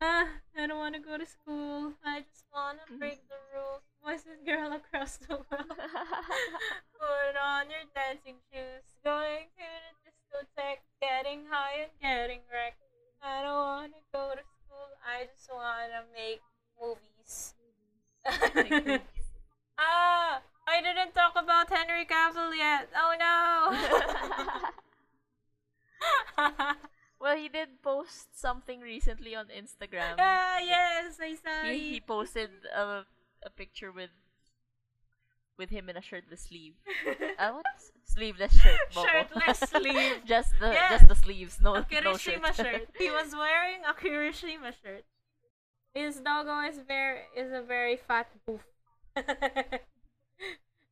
Ah, I don't want to go to school. I just want to break the rules. Voices girl across the world. Put on your dancing shoes. Going to the discotheque. Getting high and getting wrecked. I don't want to go to school. I just want to make movies. ah, I didn't talk about Henry Cavill yet. Oh no. well, he did post something recently on Instagram. ah, yes, I saw He, it. he posted a, a picture with with him in a shirtless sleeve. Uh, what? Sleeveless shirt. Bobo. Shirtless sleeve. just the Yeah. just the sleeves, no a no shirt. Kirishima shirt. He was wearing a Kirishima shirt. His doggo is very is a very fat boof.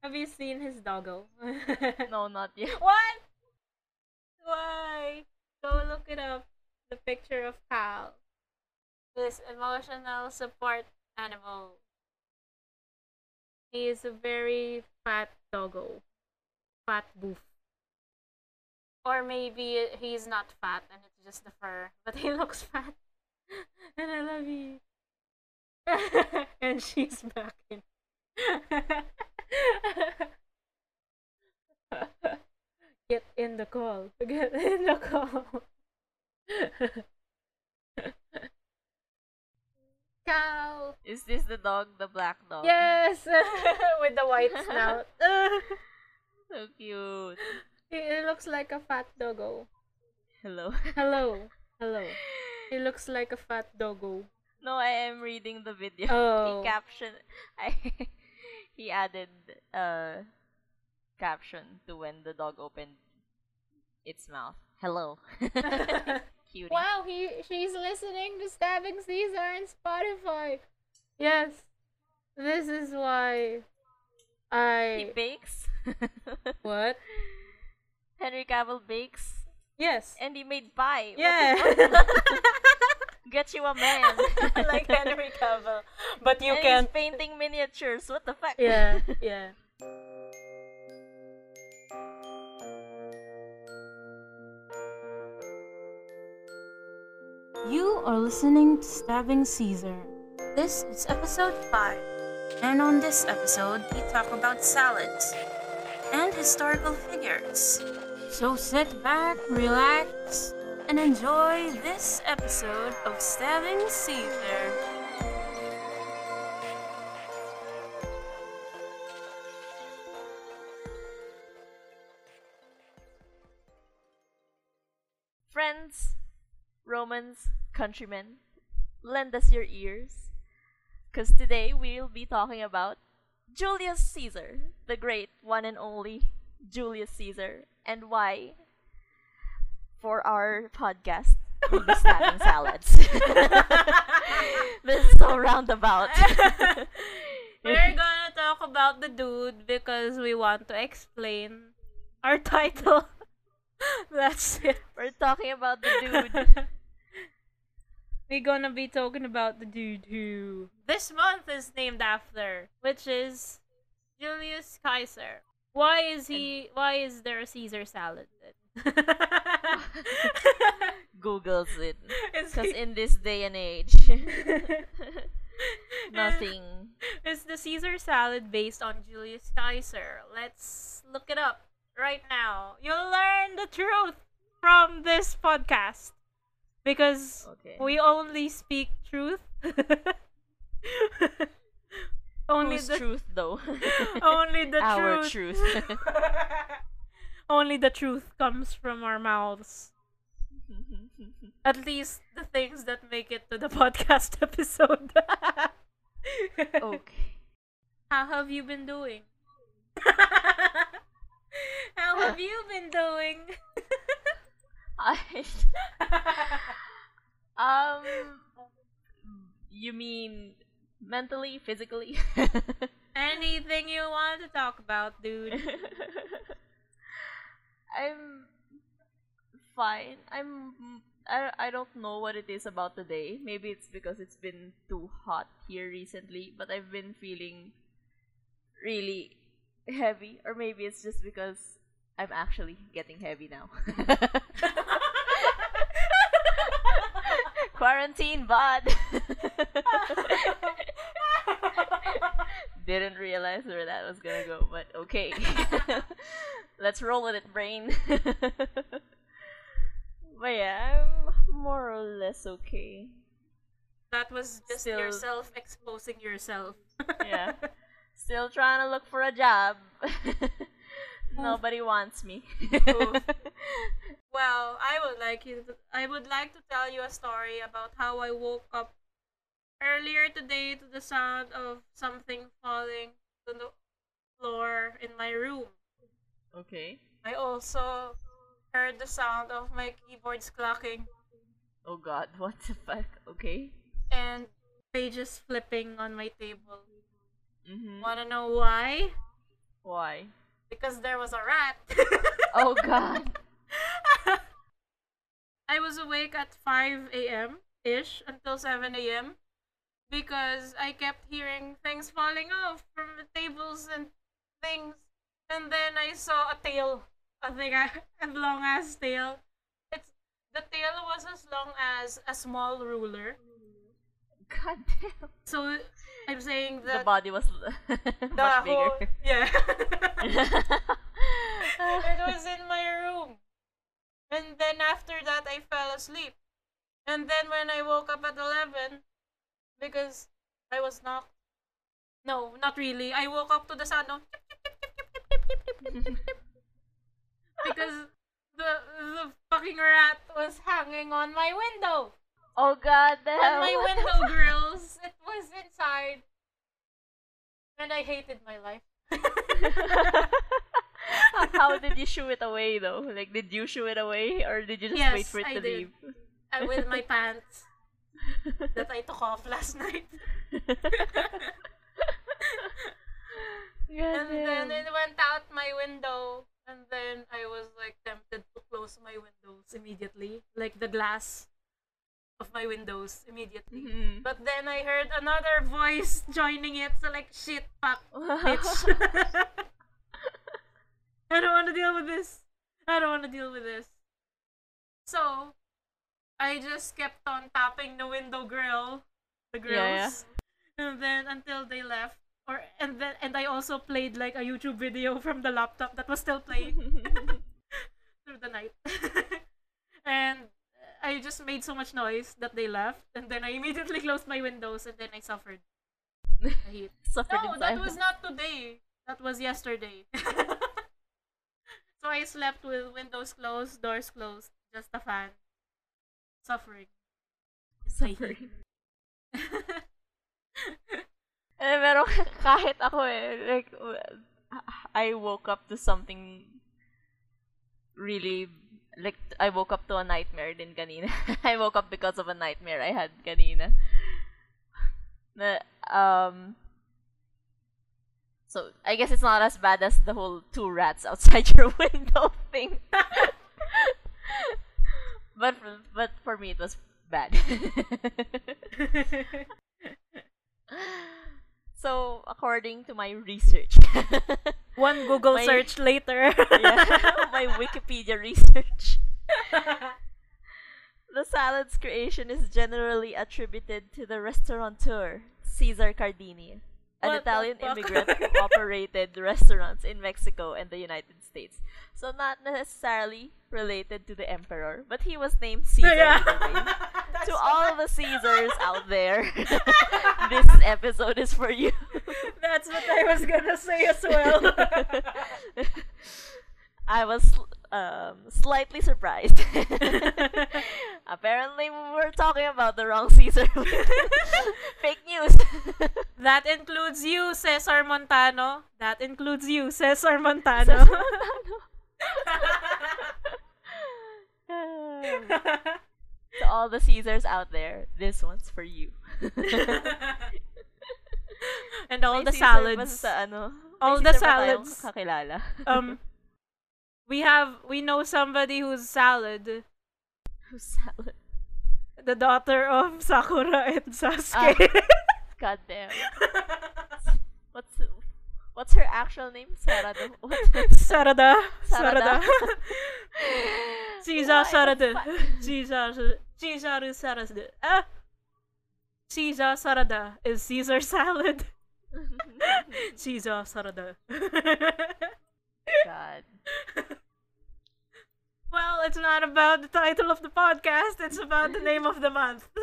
Have you seen his doggo? no, not yet. What? Why? Go look it up. The picture of Kal. This emotional support animal. He is a very fat doggo. Fat boof. Or maybe he's not fat and it's just the fur, but he looks fat. and I love you. and she's back in. Get in the call. Get in the call. Cow. Is this the dog, the black dog? Yes, with the white snout. So cute. he looks like a fat doggo. Hello. Hello, hello. He looks like a fat doggo. No, I am reading the video. Oh. He caption I he added uh caption to when the dog opened its mouth. Hello. Cutie. Wow, he she's listening to Stabbing Caesar on Spotify. Yes, this is why I He bakes. what? Henry Cavill bakes Yes. and he made pie. Yeah. Get you a man. like Henry Cavill, but you and can't. he's painting miniatures. What the fuck? Yeah, yeah. You are listening to Stabbing Caesar. This is episode 5. And on this episode, we talk about salads and historical figures. So sit back, relax, and enjoy this episode of Stabbing Caesar. Romans, countrymen, lend us your ears. Because today we'll be talking about Julius Caesar, the great one and only Julius Caesar, and why, for our podcast, we'll be stabbing salads. this is so roundabout. We're gonna talk about the dude because we want to explain our title. That's it. We're talking about the dude. We're gonna be talking about the dude who this month is named after, which is Julius Caesar. Why is he? Why is there a Caesar salad then? Googles it. Is Because he- in this day and age, nothing. Is the Caesar salad based on Julius Caesar? Let's look it up right now. You'll learn the truth from this podcast because Okay. we only speak truth. only Whose the truth, though? only the Our truth. truth. only the truth comes from our mouths. At least the things that make it to the podcast episode. okay. How have you been doing? How have you been doing? I, um, you mean mentally, physically? Anything you want to talk about, dude? I'm fine. I'm. I, I don't know what it is about today. Maybe it's because it's been too hot here recently, but I've been feeling really heavy, or maybe it's just because I'm actually getting heavy now. Quarantine bud. Didn't realize where that was gonna go, but okay. Let's roll with it, brain. but yeah, I'm more or less okay. That was just Still- yourself exposing yourself. Yeah. Still trying to look for a job. Nobody wants me. Well, I would like you. To, I would like to tell you a story about how I woke up earlier today to the sound of something falling to the floor in my room. okay. I also heard the sound of my keyboards clacking Oh god, what the fuck? Okay. and pages flipping on my table. Mm-hmm. Wanna know why? Why? Because there was a rat. Oh god. I was awake at 5 a.m. ish until 7 a.m. because I kept hearing things falling off from the tables and things. And then I saw a tail. I think I a long ass tail. It's the tail was as long as a small ruler. God damn. So I'm saying The body was the much whole bigger. yeah. it was in my room. And then after that, I fell asleep. And then when I woke up at 11, because I was knocked. No, not really. I woke up to the sound of because the the fucking rat was hanging on my window. Oh god damn. On my the window grills. It was inside. And I hated my life. how, did you shoo it away though? Like, did you shoo it away or did you just wait for it I to did. leave? And with my pants that I took off last night. And then it went out my window. And then I was like tempted to close my windows immediately. Like the glass of my windows immediately. Mhm. But then I heard another voice joining it. So like, shit, fuck, bitch. I don't want to deal with this. I don't want to deal with this. So, I just kept on tapping the window grill, the grills, yeah. and then until they left. Or and then and I also played like a YouTube video from the laptop that was still playing through the night. and I just made so much noise that they left, and then I immediately closed my windows, and then I suffered. the heat. Suffered No, that was not today. That was yesterday. so I slept with windows closed, doors closed, just a fan. Suffering. in Suffering. Eh, pero kahit ako eh, like, I woke up to something really, like, I woke up to a nightmare din kanina. I woke up because of a nightmare I had kanina. Na, um, so, I guess it's not as bad as the whole two rats outside your window thing. but, but for me, it was bad. So, according to my research, One Google My- search later. yeah, my Wikipedia research, the salad's creation is generally attributed to the restaurateur Cesar Cardini, an What Italian immigrant who operated restaurants in Mexico and the United States. So not necessarily related to the emperor, but he was named Caesar Yeah. To all the Caesars out there, this episode is for you. That's what I was gonna say as well. I was um, slightly surprised. Apparently, we were talking about the wrong Caesar. Fake news. that includes you, Cesar Montano. That includes you, Cesar Montano. Cesar Montano. to all the Caesars out there, this one's for you. and all May the Caesar salads. Sa, ano, All the salads. kakilala? um we have we know somebody who's salad Who's salad? the daughter of sakura and sasuke God damn. What's what's her actual name? Sarada. Sarada Sarada. Caesar sarada? Caesar Caesar Sarada. Ah! Caesar Sarada is Caesar salad. Caesar Sarada. God. well, it's not about the title of the podcast, it's about the name of the month.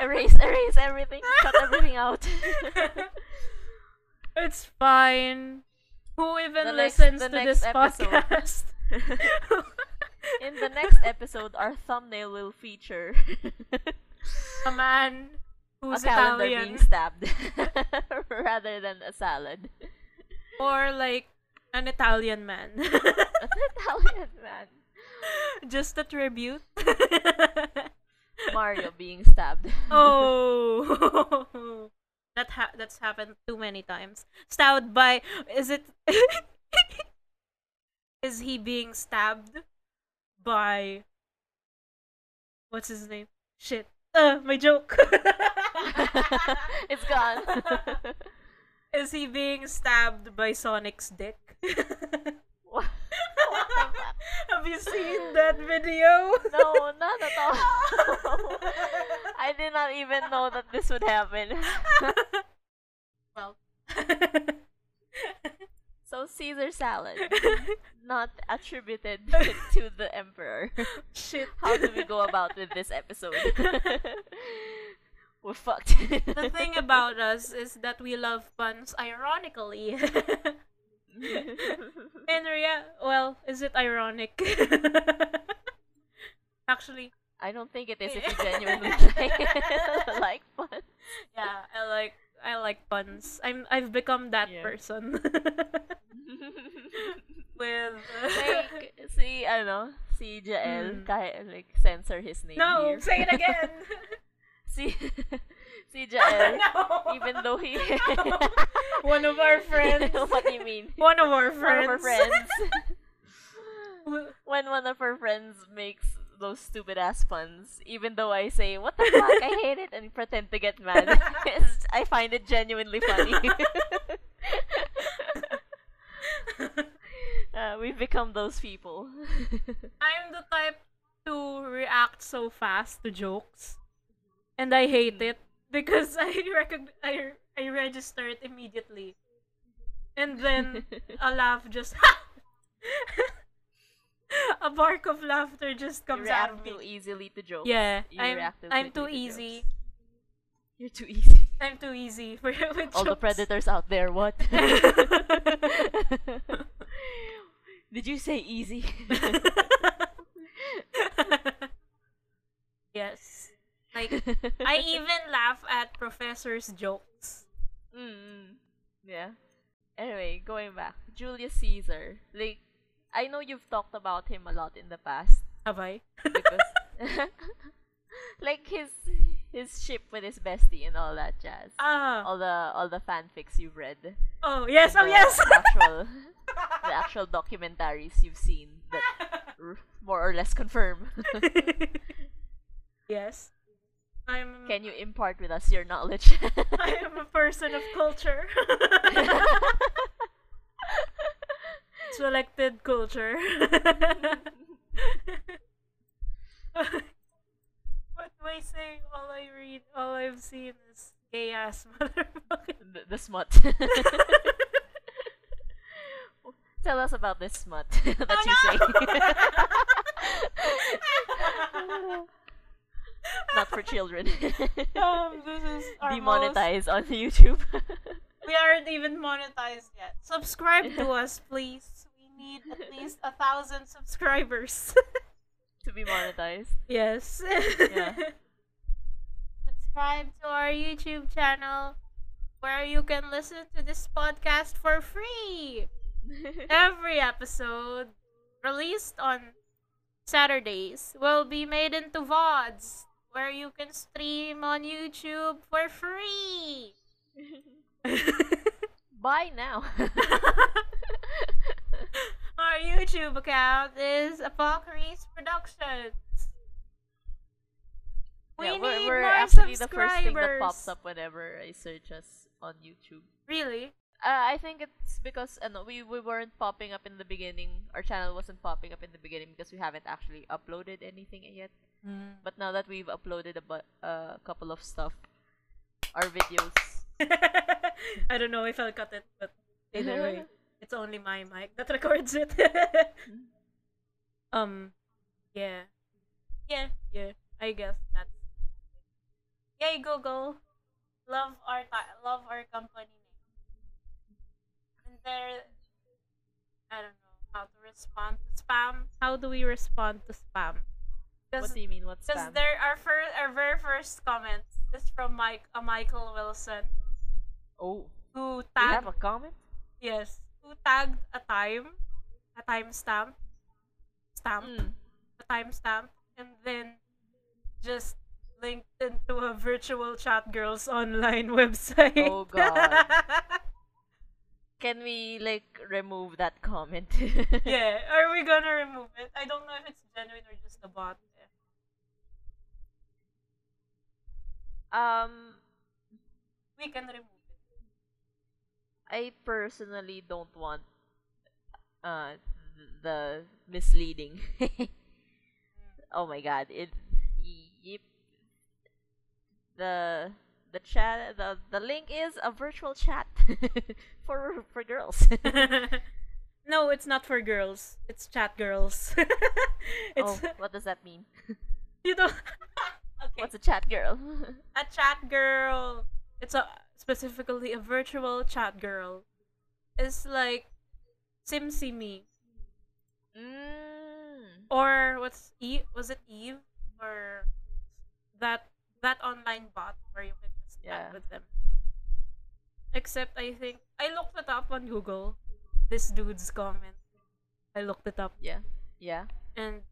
erase, erase everything. Cut everything out. it's fine. Who even The listens the to this episode. podcast? In the next episode, our thumbnail will feature a man a calendar Italian. being stabbed rather than a salad. Or like an Italian man. An Italian man. Just a tribute. Mario being stabbed. oh. that ha- that's happened too many times. Stabbed by is it Is he being stabbed by What's his name? Shit. Uh, my joke. it's gone. Is he being stabbed by Sonic's dick? what? What the fuck? Have you seen that video? No, not at all. I did not even know that this would happen. well. So Caesar salad, not attributed to the emperor. Shit. How do we go about with this episode? We're fucked. The thing about us is that we love puns ironically. In rea well, is it ironic? Actually, I don't think it is if you genuinely like, like fun. yeah, I like I like puns. I'm I've become that Yeah. person. With like, si, ano, si Jael, Mm. kahit, like, censor his name No, here. say it again. si, si Jael, no. even though he... One of our friends. what do you mean? One of our One of our friends. when one of our friends makes those stupid ass puns, even though I say, what the fuck, I hate it, and pretend to get mad, I find it genuinely funny. uh, we've become those people. I'm the type to react so fast to jokes, and I hate it because I recog- I I register it immediately, and then a laugh just a bark of laughter just you comes out of react me. too easily to jokes. Yeah, You I'm react I'm too to easy. jokes. You're too easy. I'm too easy for with All the predators out there, what? Did you say easy? yes, like I even laugh at professors' jokes. Mm, yeah. Anyway, going back, Julius Caesar. Like, I know you've talked about him a lot in the past Have I? because, like his his ship with his bestie and all that jazz. ah. All the all the fanfics you've read. Oh yes. Oh the yes. actual the actual documentaries you've seen that r- more or less confirm. yes. I'm. Can you impart with us your knowledge? I am a person of culture. Selected culture. what do I say? All I read, all I've seen is gay ass motherfucker. the, the smut. Tell us about this smut that Oh, you no! say. Not for children. um, this is our most- Demonetized on YouTube. We aren't even monetized yet. Subscribe to us, please. We need at least a thousand subscribers. to be monetized. yes. Yeah. Subscribe to our YouTube channel where you can listen to this podcast for free. Every episode released on Saturdays will be made into VODs where you can stream on YouTube for free. Buy now. Our YouTube account is Apokries Productions. We yeah, need we're, we're more actually the first thing that pops up whenever I search us on YouTube. Really? Uh, I think it's because uh, ano, we we weren't popping up in the beginning. Our channel wasn't popping up in the beginning because we haven't actually uploaded anything yet. Mm. But now that we've uploaded a bu- a couple of stuff, our videos. I don't know if I'll cut it, but either way, it's only my mic that records it. um, yeah, yeah, yeah. I guess that's. Yay, Google! Love our love our company name. And there, I don't know how to respond to spam. How do we respond to spam? What do you mean? What's Because there, our first, our very first comment is from Mike, uh, Michael Wilson, Oh, who tagged have a comment. yes, who tagged a time, a timestamp, stamp, Mm. a timestamp, and then just linked into a virtual chat girls online website. Oh, God. Can we like remove that comment? yeah, are we gonna remove it? I don't know if it's genuine or just a bot. Um, We can remove. I personally don't want uh the misleading. oh my god, it yep. The the chat the the link is a virtual chat for for girls. no, it's not for girls. It's chat girls. it's oh, what does that mean? you don't. okay. What's a chat girl? a chat girl. It's a specifically a virtual chat girl. It's like SimSimi mm. or what's Eve? Was it Eve or that that online bot where you can just chat Yeah. with them? Except I think I looked it up on Google. This dude's comment. I looked it up Yeah. Yeah. and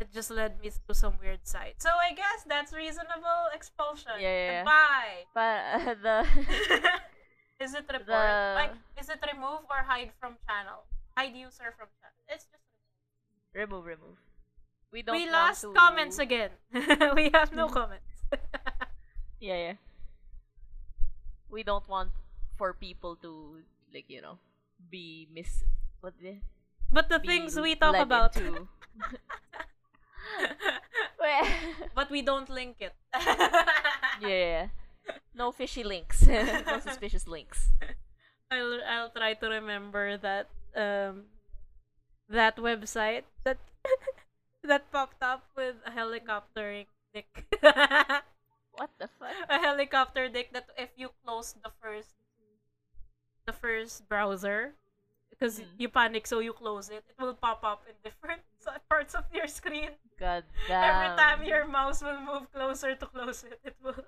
it just led me to some weird site. So I guess that's reasonable expulsion. Yeah, yeah, yeah. Goodbye. But uh, the is it report? The- Like, is it remove or hide from channel? Hide user from channel. It's just remove remove. We don't we lost to... comments again. we have no comments. Yeah, yeah. We don't want for people to like you know be mis what the but the things we talk about, but we don't link it. yeah, no fishy links, no suspicious links. I'll I'll try to remember that um that website that that popped up with a helicopter dick. What the fuck? a helicopter dick that if you close the first the first browser because Mm. you panic so you close it. It will pop up in different parts of your screen. God damn. every time your mouse will move closer to close it it will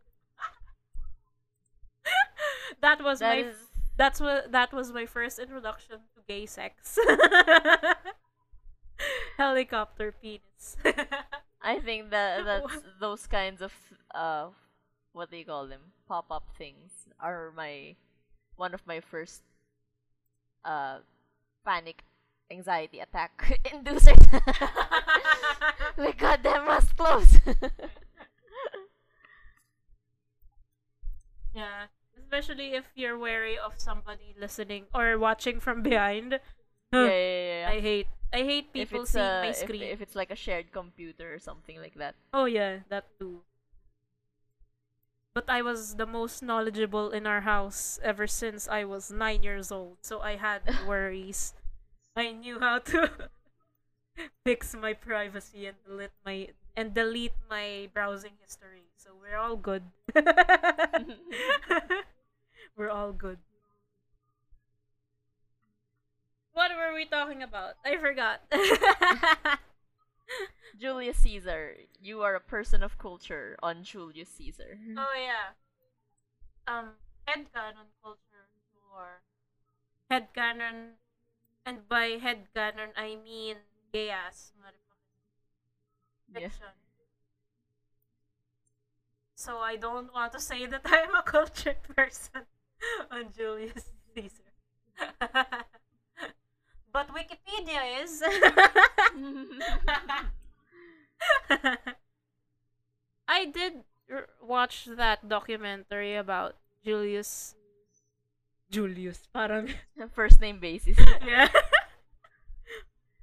that was That my is that's what that was my first introduction to gay sex. Helicopter penis. I think that that's those kinds of uh what do you call them? Pop up things are my one of my first uh panic anxiety attack inducer. inducers. like goddamn must close. Yeah, especially if you're wary of somebody listening or watching from behind. yeah, yeah, yeah. I hate I hate people seeing uh, my if, screen. if it's like a shared computer or something like that. Oh yeah, that too. But I was the most knowledgeable in our house ever since I was nine years old, so I had worries. I knew how to fix my privacy and delete my and delete my browsing history. So we're all good. we're all good. What were we talking about? I forgot. Julius Caesar, you are a person of culture on Julius Caesar. Oh yeah. Um, headcanon culture or headcanon, and by headcanon I mean gay ass Yeah. So I don't want to say that I'm a cultured person on Julius Caesar. But Wikipedia is. I did r- watch that documentary about Julius Julius. Parang, First name basis. yeah.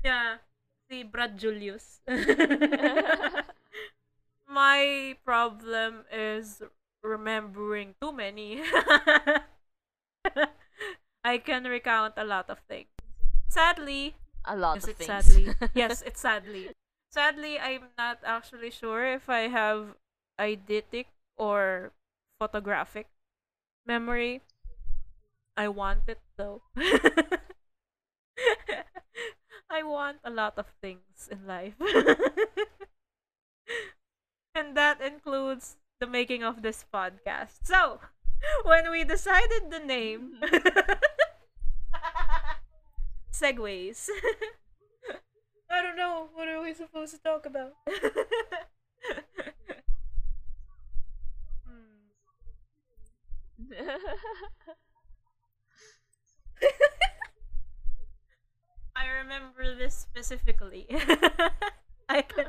yeah. Si Brad Julius. My problem is remembering too many. I can recount a lot of things. Sadly, A lot of it things. sadly? yes, it's sadly. Sadly, I'm not actually sure if I have eidetic or photographic memory. I want it though. I want a lot of things in life. and that includes the making of this podcast. So, when we decided the name, mm-hmm. Segues. I don't know. What are we supposed to talk about? Hmm. I remember this specifically. I can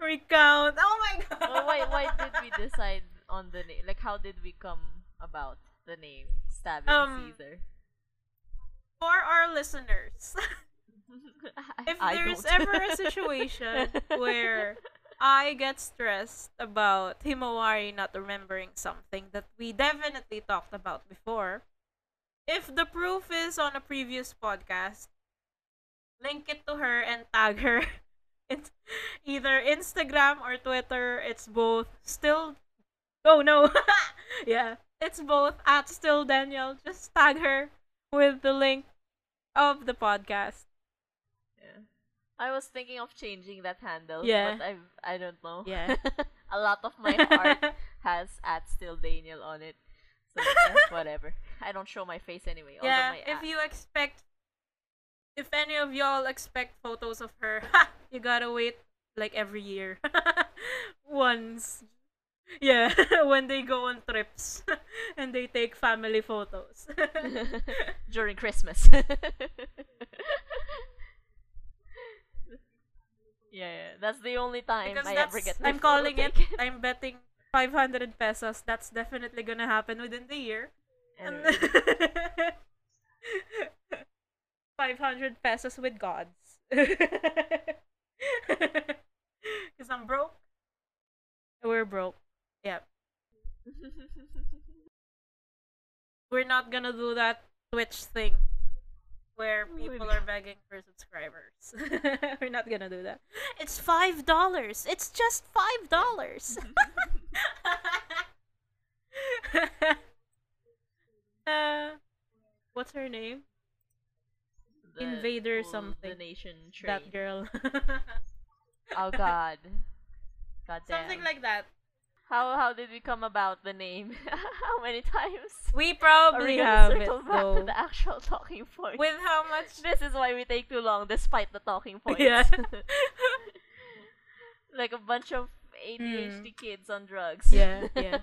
recount. Oh my god. well, why why did we decide on the name? Like, how did we come about the name Stabbing Um, Caesar? For our listeners, if I there's don't. ever a situation where I get stressed about Himawari not remembering something that we definitely talked about before, if the proof is on a previous podcast, link it to her and tag her. It's either Instagram or Twitter. It's both still. Oh no! yeah, it's both at still Daniel. Just tag her with the link of the podcast. Yeah. I was thinking of changing that handle, Yeah. but I I don't know. Yeah. a lot of my heart has at still Daniel on it. So eh, whatever. I don't show my face anyway. yeah, if you expect, if any of y'all expect photos of her, you gotta wait like every year, once. Yeah, when they go on trips and they take family photos. during Christmas. yeah, that's the only time because I ever get I'm calling it. I'm betting 500 pesos. That's definitely gonna happen within the year. Anyway. 500 pesos with gods. Because I'm broke. We're broke. Yep. We're not gonna do that Twitch thing where people are begging for subscribers. We're not gonna do that. It's five dollars. It's just five dollars. uh, what's her name? The Invader something. That girl. Oh God. God damn. something like that. How how did we come about the name? how many times? We Are probably we it circle back though. to the actual talking point? With how much? this is why we take too long, despite the talking points. Yeah. like a bunch of ADHD hmm. kids on drugs. Yeah, yeah.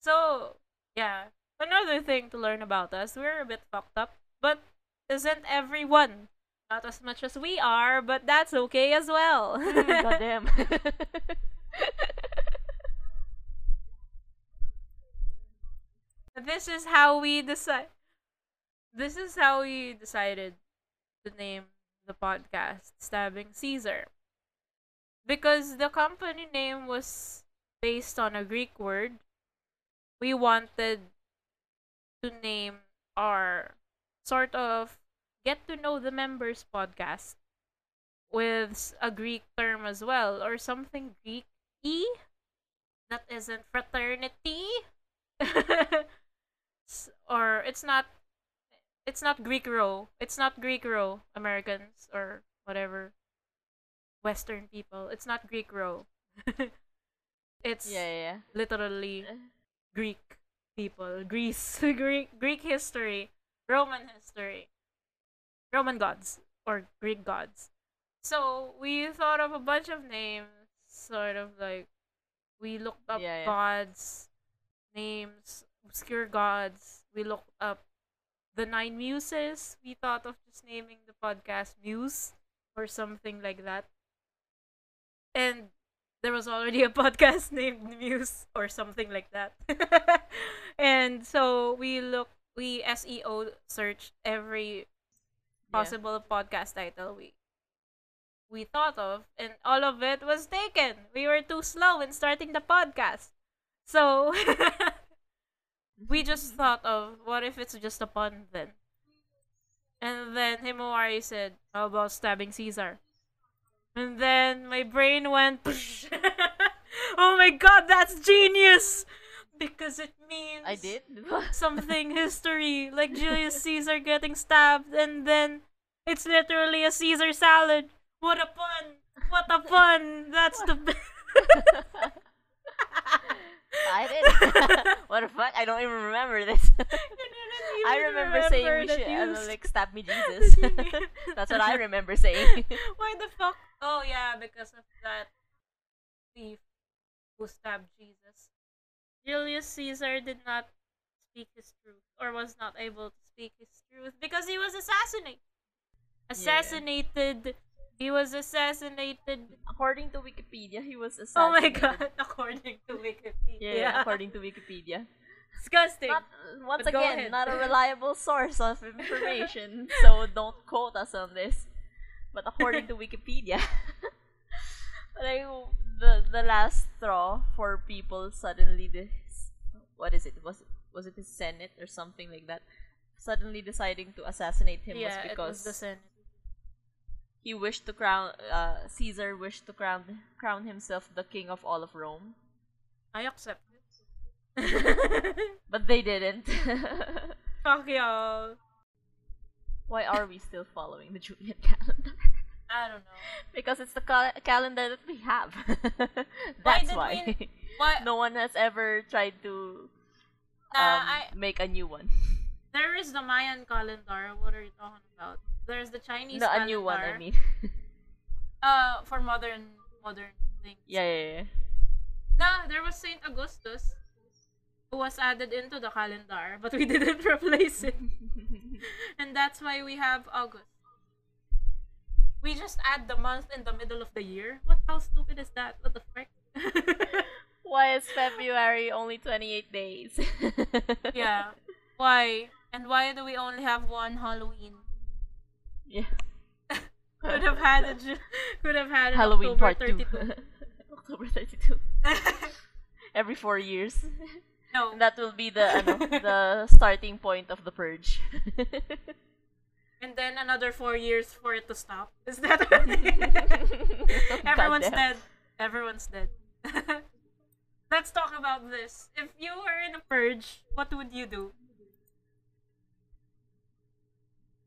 so, yeah. Another thing to learn about us, we're a bit fucked up, but isn't everyone? Not as much as we are, but that's okay as well. Mm, Goddamn. this is how we decide. This is how we decided to name the podcast "Stabbing Caesar," because the company name was based on a Greek word. We wanted to name our sort of get to know the members podcast with a Greek term as well, or something Greek y that isn't fraternity. Or it's not it's not Greek row. It's not Greek row Americans or whatever Western people. It's not Greek row. it's yeah, yeah. literally. Greek people, Greece, Greek Greek history, Roman history, Roman gods or Greek gods. So we thought of a bunch of names, sort of like we looked up Yeah, yeah. gods, names, obscure gods. We looked up the nine muses. We thought of just naming the podcast Muse or something like that. And there was already a podcast named Muse or something like that. and so we look we SEO searched every possible podcast title we we thought of and all of it was taken. We were too slow in starting the podcast. So we just mm-hmm. thought of what if it's just a pun then? And then Himawari said, How about stabbing Caesar? And then my brain went Oh my god, that's genius! Because it means I did. something history, like Julius Caesar getting stabbed, and then it's literally a Caesar salad. What a pun! What a pun! That's the best. I did. what the fuck? I don't even remember this. I remember, saying we should like stab me Jesus. That's what I remember saying. Why the fuck? Oh yeah, because of that thief who stabbed Jesus. Julius Caesar did not speak his truth, or was not able to speak his truth because he was assassinated. Assassinated. He was assassinated. according to Wikipedia, he was assassinated. Oh my god! According to Wikipedia. Yeah, according to Wikipedia. Disgusting. Not, once But again, not a reliable source of information, so don't quote us on this. But according to Wikipedia, like the the last straw for people suddenly this what is it was it was it the Senate or something like that suddenly deciding to assassinate him yeah, was it because was the Senate. he wished to crown uh, Caesar wished to crown crown himself the king of all of Rome, I accept it. but they didn't. Fuck y'all. Why are we still following the Julian calendar? I don't know. because it's the cal- calendar that we have. That's did why. we- Why? no one has ever tried to um, Nah, I- make a new one. There is the Mayan calendar. What are you talking about? There's the Chinese No, a new one. I mean. Uh, for modern modern things. yeah, yeah, yeah. Nah, there was Saint Augustus, who was added into the calendar, but we didn't replace it, and that's why we have August. We just add the month in the middle of the year. What? How stupid is that? What the frick? Why is February only 28 days? yeah. Why? And why do we only have one Halloween? Yeah. Could have had a Could have had Halloween October part 32. 2. October 32. Every four years. no. And that will be the ano, the starting point of the purge. And then another four years for it to stop. Is that Everyone's dead. Everyone's dead. Let's talk about this. If you were in a purge, what would you do?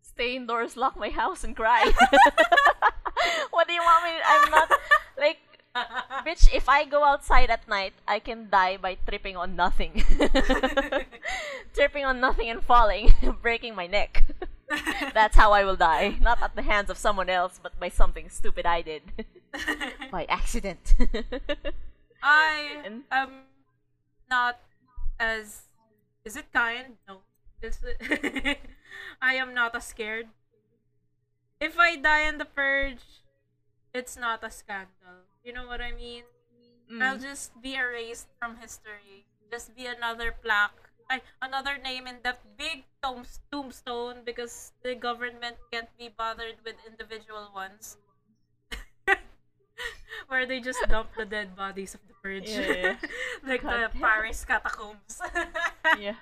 Stay indoors, lock my house, and cry. what do you want me? I'm not like bitch. If I go outside at night, I can die by tripping on nothing, tripping on nothing and falling, breaking my neck. That's how I will die. Not at the hands of someone else, but by something stupid I did by accident. I And- am not as. Is it kind? No. Is it I am not as scared. If I die in the purge, it's not a scandal. You know what I mean? I'll Mm. just be erased from history. Just be another plaque. I, another name in that big tombs- tombstone because the government can't be bothered with individual ones. Where they just dump the dead bodies of the purge. Yeah, yeah. like God the. Paris catacombs. yeah.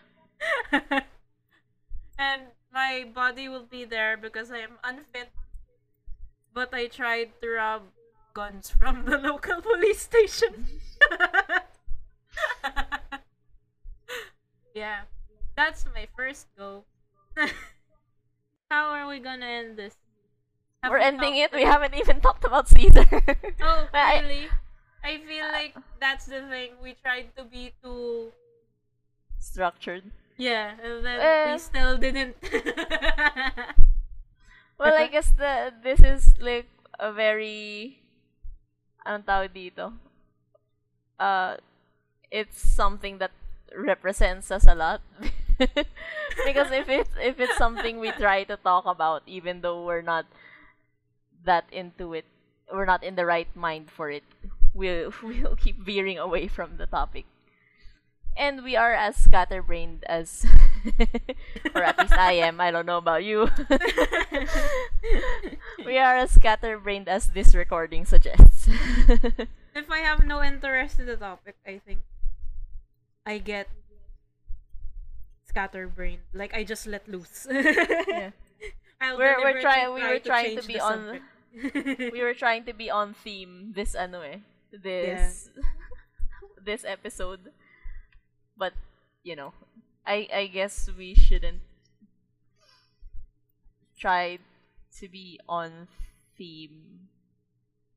and my body will be there because I am unfit. But I tried to rob guns from the local police station. Yeah, that's my first go. How are we gonna end this? Have We're we ending it. We haven't even talked about Caesar. Oh, But I- really? I feel like that's the thing. We tried to be too Structured. Yeah, and then Eh. we still didn't. Well, I guess the this is like a very anong tawag dito? Uh it's something that represents us a lot. because if it's if it's something we try to talk about even though we're not that into it, we're not in the right mind for it. we'll we'll keep veering away from the topic. And we are as scatterbrained as or at least I am. I don't know about you. we are as scatterbrained as this recording suggests. if I have no interest in the topic, I think I get scatterbrained. Like I just let loose. yeah. We're we're trying we were trying to be on we were trying to be on theme this ano eh this this episode but you know i i guess we shouldn't try to be on theme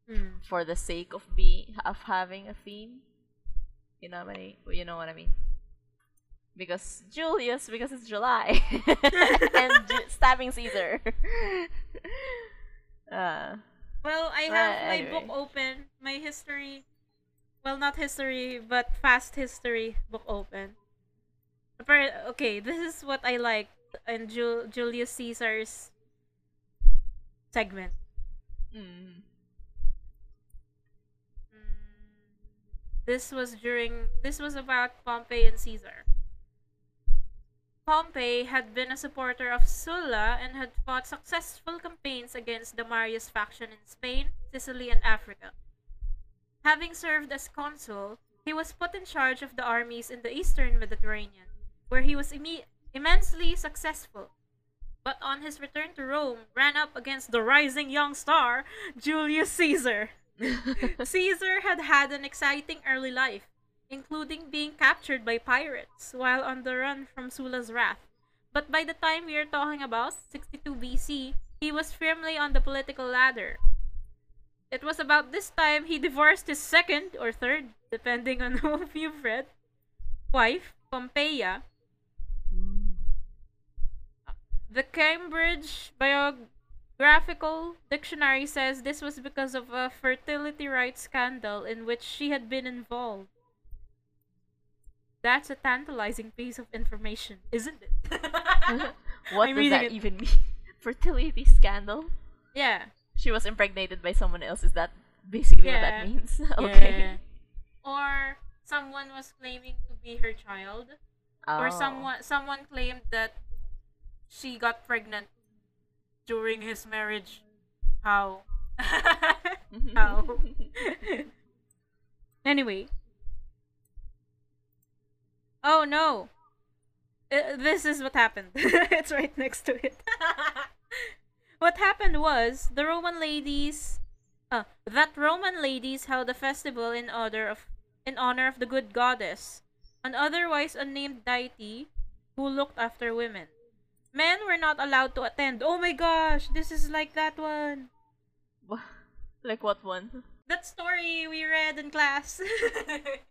Hmm. for the sake of being of having a theme you know what I you know what I mean because Julius because it's July and Ju- stabbing Caesar uh Well, I Uh, have my book open, my history. Well, not history, but fast history book open. Okay, this is what I like in Ju- Julius Caesar's segment. mm, This was during. This was about Pompey and Caesar. Pompey had been a supporter of Sulla and had fought successful campaigns against the Marius faction in Spain, Sicily, and Africa. Having served as consul, he was put in charge of the armies in the eastern Mediterranean, where he was imme- immensely successful. But on his return to Rome, ran up against the rising young star, Julius Caesar. Caesar had had an exciting early life, including being captured by pirates while on the run from Sulla's wrath. But by the time we are talking about, 62 BC, he was firmly on the political ladder. It was about this time he divorced his second or third, depending on who you've read, wife, Pompeia. Mm. The Cambridge Biographical Dictionary says this was because of a fertility rites scandal in which she had been involved. That's a tantalizing piece of information, isn't it? what I'm does that it. even mean fertility scandal yeah. she was impregnated by someone else is that basically what that means okay Yeah. Or someone was claiming to be her child, or Oh. someone someone claimed that she got pregnant during his marriage. How? How? anyway. Oh no. Uh, this is what happened. it's right next to it. what happened was the Roman ladies uh, that Roman ladies held a festival in honor of in honor of the good goddess, an otherwise unnamed deity who looked after women. Men were not allowed to attend. Oh my gosh, this is like that one. Like what one That story we read in class.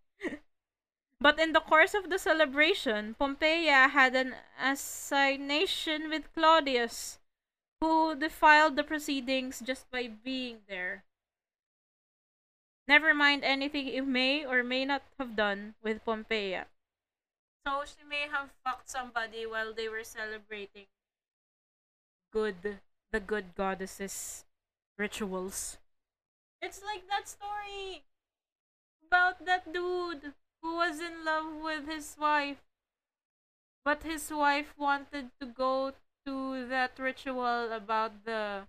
but in the course of the celebration, Pompeia had an assignation with Claudius, who defiled the proceedings just by being there. Never mind anything he may or may not have done with Pompeia. So she may have fucked somebody while they were celebrating good the good goddesses rituals. It's like that story about that dude who was in love with his wife. But his wife wanted to go to that ritual about the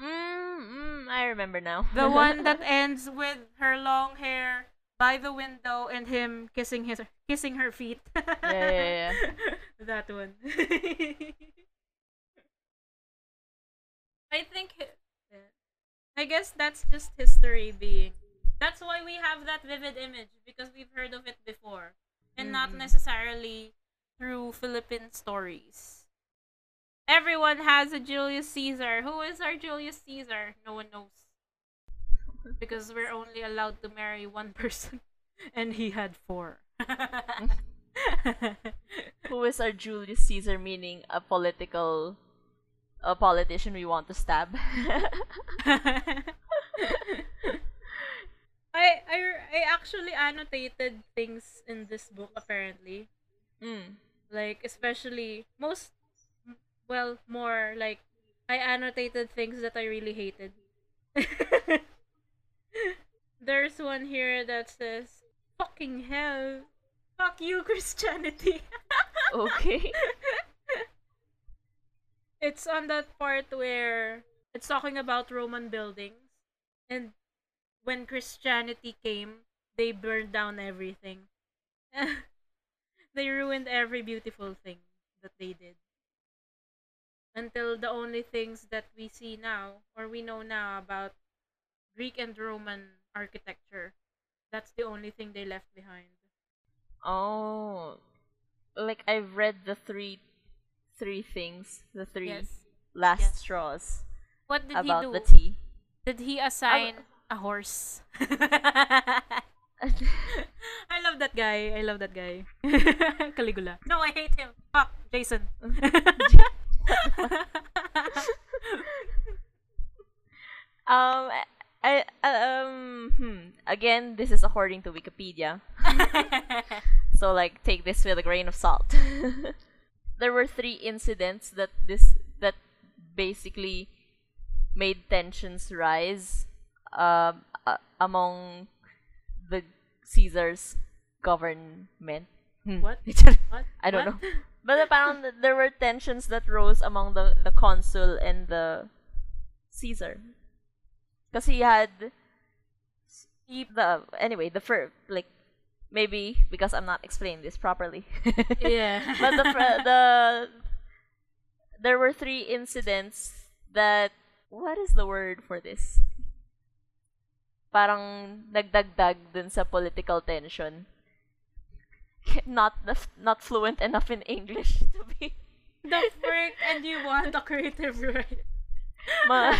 mm, mm, I remember now the one that ends with her long hair by the window and him kissing his kissing her feet. yeah, yeah, that one. I think I guess that's just history being. That's why we have that vivid image because we've heard of it before and not Mhm. necessarily through Philippine stories. Everyone has a Julius Caesar. Who is our Julius Caesar? No one knows. Because we're only allowed to marry one person and he had four. who is our Julius Caesar meaning a political a politician we want to stab I, I I actually annotated things in this book apparently. mm. Like especially most well, more like I annotated things that I really hated. There's one here that says, "Fucking hell, fuck you, Christianity." Okay. it's on that part where it's talking about Roman buildings, and when Christianity came, they burned down everything. they ruined every beautiful thing that they did. Until the only things that we see now, or we know now about Greek and Roman architecture, that's the only thing they left behind. Oh, like I've read the three, three things, the three Yes. last Yes. straws What did about he do? the tea. Did he assign a horse? I love that guy. I love that guy. Caligula. No, I hate him. Fuck, Jason. um, I, um, hmm. Again, this is according to Wikipedia. So like take this with a grain of salt. there were three incidents that this that basically made tensions rise um, uh, among the Caesar's government. Hmm. What? what? I don't What? know. But apparently th- there were tensions that rose among the, the consul and the Caesar. Because he had He- the anyway the fir like maybe because I'm not explaining this properly. Yeah. but the the there were three incidents that what is the word for this? Parang nagdagdag dun sa political tension. Not not fluent enough in English to be the frick and you want a creative right? ma-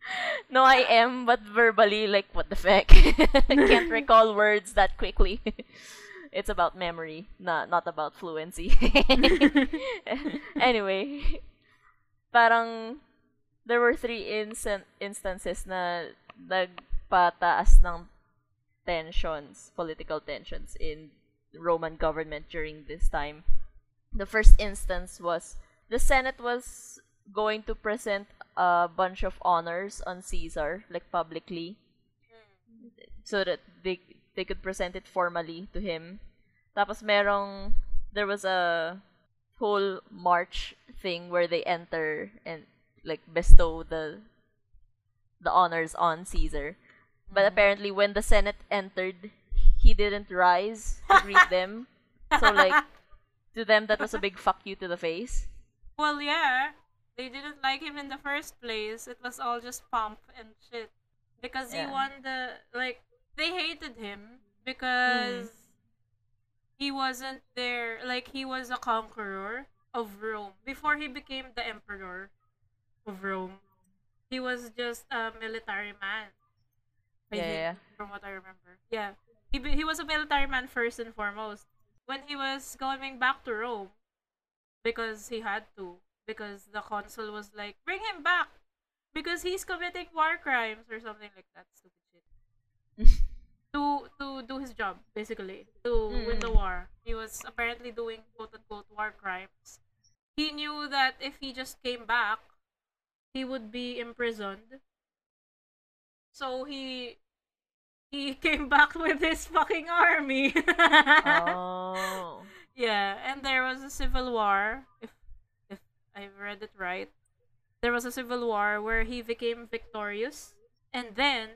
No, I am, but verbally, like, what the fuck? Can't recall words that quickly. it's about memory, not not about fluency. anyway, parang there were three instan- instances na nagpataas ng tensions, political tensions in Roman government during this time. The first instance was the Senate was going to present a bunch of honors on Caesar, like publicly, so that they they could present it formally to him. Tapos merong there was a whole march thing where they enter and like bestow the the honors on Caesar. But mm-hmm. apparently when the Senate entered, he didn't rise to greet them. So like to them that was a big fuck you to the face. Well, yeah. They didn't like him in the first place. It was all just pomp and shit. Because he Yeah. won the like they hated him because hmm. he wasn't there like he was a conqueror of Rome before he became the emperor of Rome. He was just a military man. Yeah, think, yeah. from what I remember. Yeah. He be- he was a military man first and foremost. When he was going back to Rome because he had to because the consul was like bring him back because he's committing war crimes or something like that stupid shit to to do his job basically to win the Mm. war he was apparently doing quote unquote war crimes he knew that if he just came back he would be imprisoned so he he came back with his fucking army oh. yeah, and there was a civil war. If I've read it right, there was a civil war where he became victorious, and then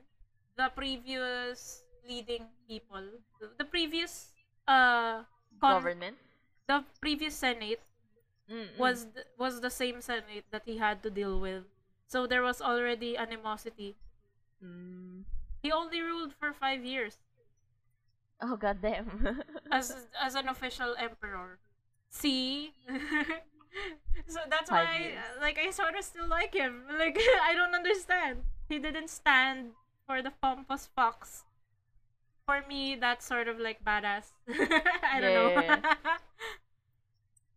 the previous leading people, the, previous uh Government? the previous senate Mm-mm. was th- was the same senate that he had to deal with. So there was already animosity. Mm. He only ruled for five years Oh goddamn. as as an official emperor. See, so that's why, years. uh, like, I sort of still like him. Like, I don't understand. He didn't stand for the pompous fox. For me, that's sort of like badass. I don't know. Yeah.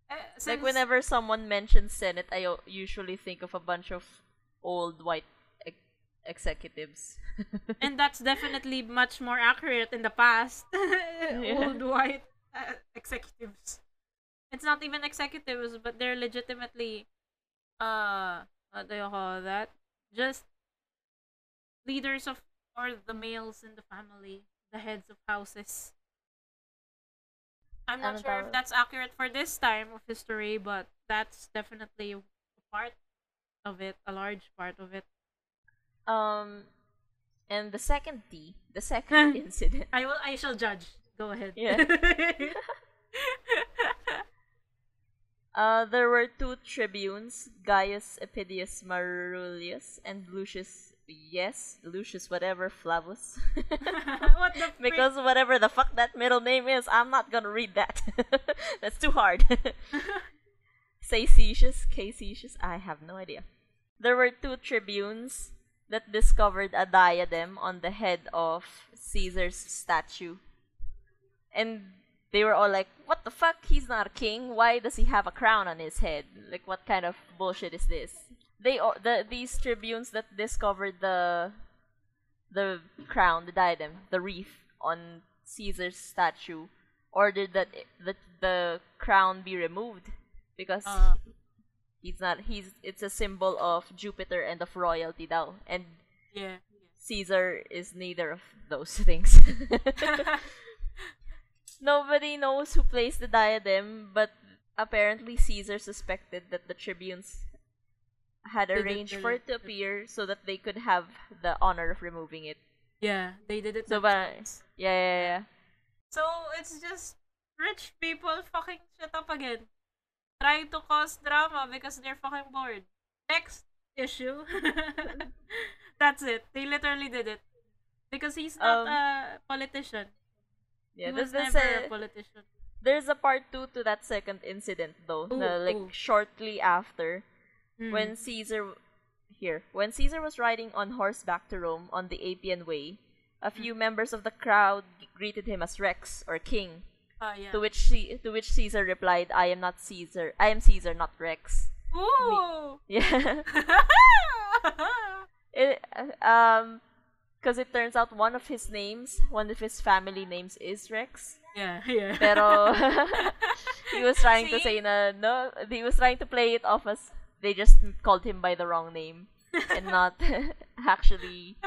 Uh, like whenever someone mentions Senate, I usually think of a bunch of old white ex- executives. and that's definitely much more accurate in the past. Old white uh, executives. It's not even executives, but they're legitimately, uh, what do you call that? Just leaders of or the males in the family, the heads of houses. I'm not sure if that's accurate for this time of history, but that's definitely a part of it, a large part of it. Um, and the second T, the second incident. I will. I shall judge. Go ahead. Yeah. Uh, there were two tribunes, Gaius Epidius Marulius and Lucius, yes, Lucius whatever, Flavus. what the because whatever the fuck that middle name is, I'm not gonna read that. That's too hard. Caesius, Caesius, I have no idea. There were two tribunes that discovered a diadem on the head of Caesar's statue. And they were all like, what the fuck? He's not a king. Why does he have a crown on his head? Like, what kind of bullshit is this? They the these tribunes that discovered the the crown, the diadem, the wreath on Caesar's statue, ordered that that the crown be removed because Uh. he's not he's it's a symbol of Jupiter and of royalty now, and yeah. Caesar is neither of those things. Nobody knows who placed the diadem, but apparently Caesar suspected that the tribunes had arranged for it to appear so that they could have the honor of removing it. Yeah, they did it. So, but yeah, yeah, yeah. So it's just rich people fucking shit up again. Trying to cause drama because they're fucking bored. Next issue. That's it. They literally did it. Because he's not Um, a politician. Yeah, he there's, never a a, politician. there's a part two to that second incident though. Ooh, na, like ooh. shortly after, Mm. when Caesar here when Caesar was riding on horseback to Rome on the Appian Way, a few Mm. members of the crowd g- greeted him as Rex or King. Ah, yeah. To which to which Caesar replied, "I am not Caesar. I am Caesar, not Rex." Ooh! Yeah. it, uh, um, because it turns out one of his names, one of his family names is Rex. yeah, yeah. Pero he was trying to say na no, he was trying to play it off as they just called him by the wrong name and not actually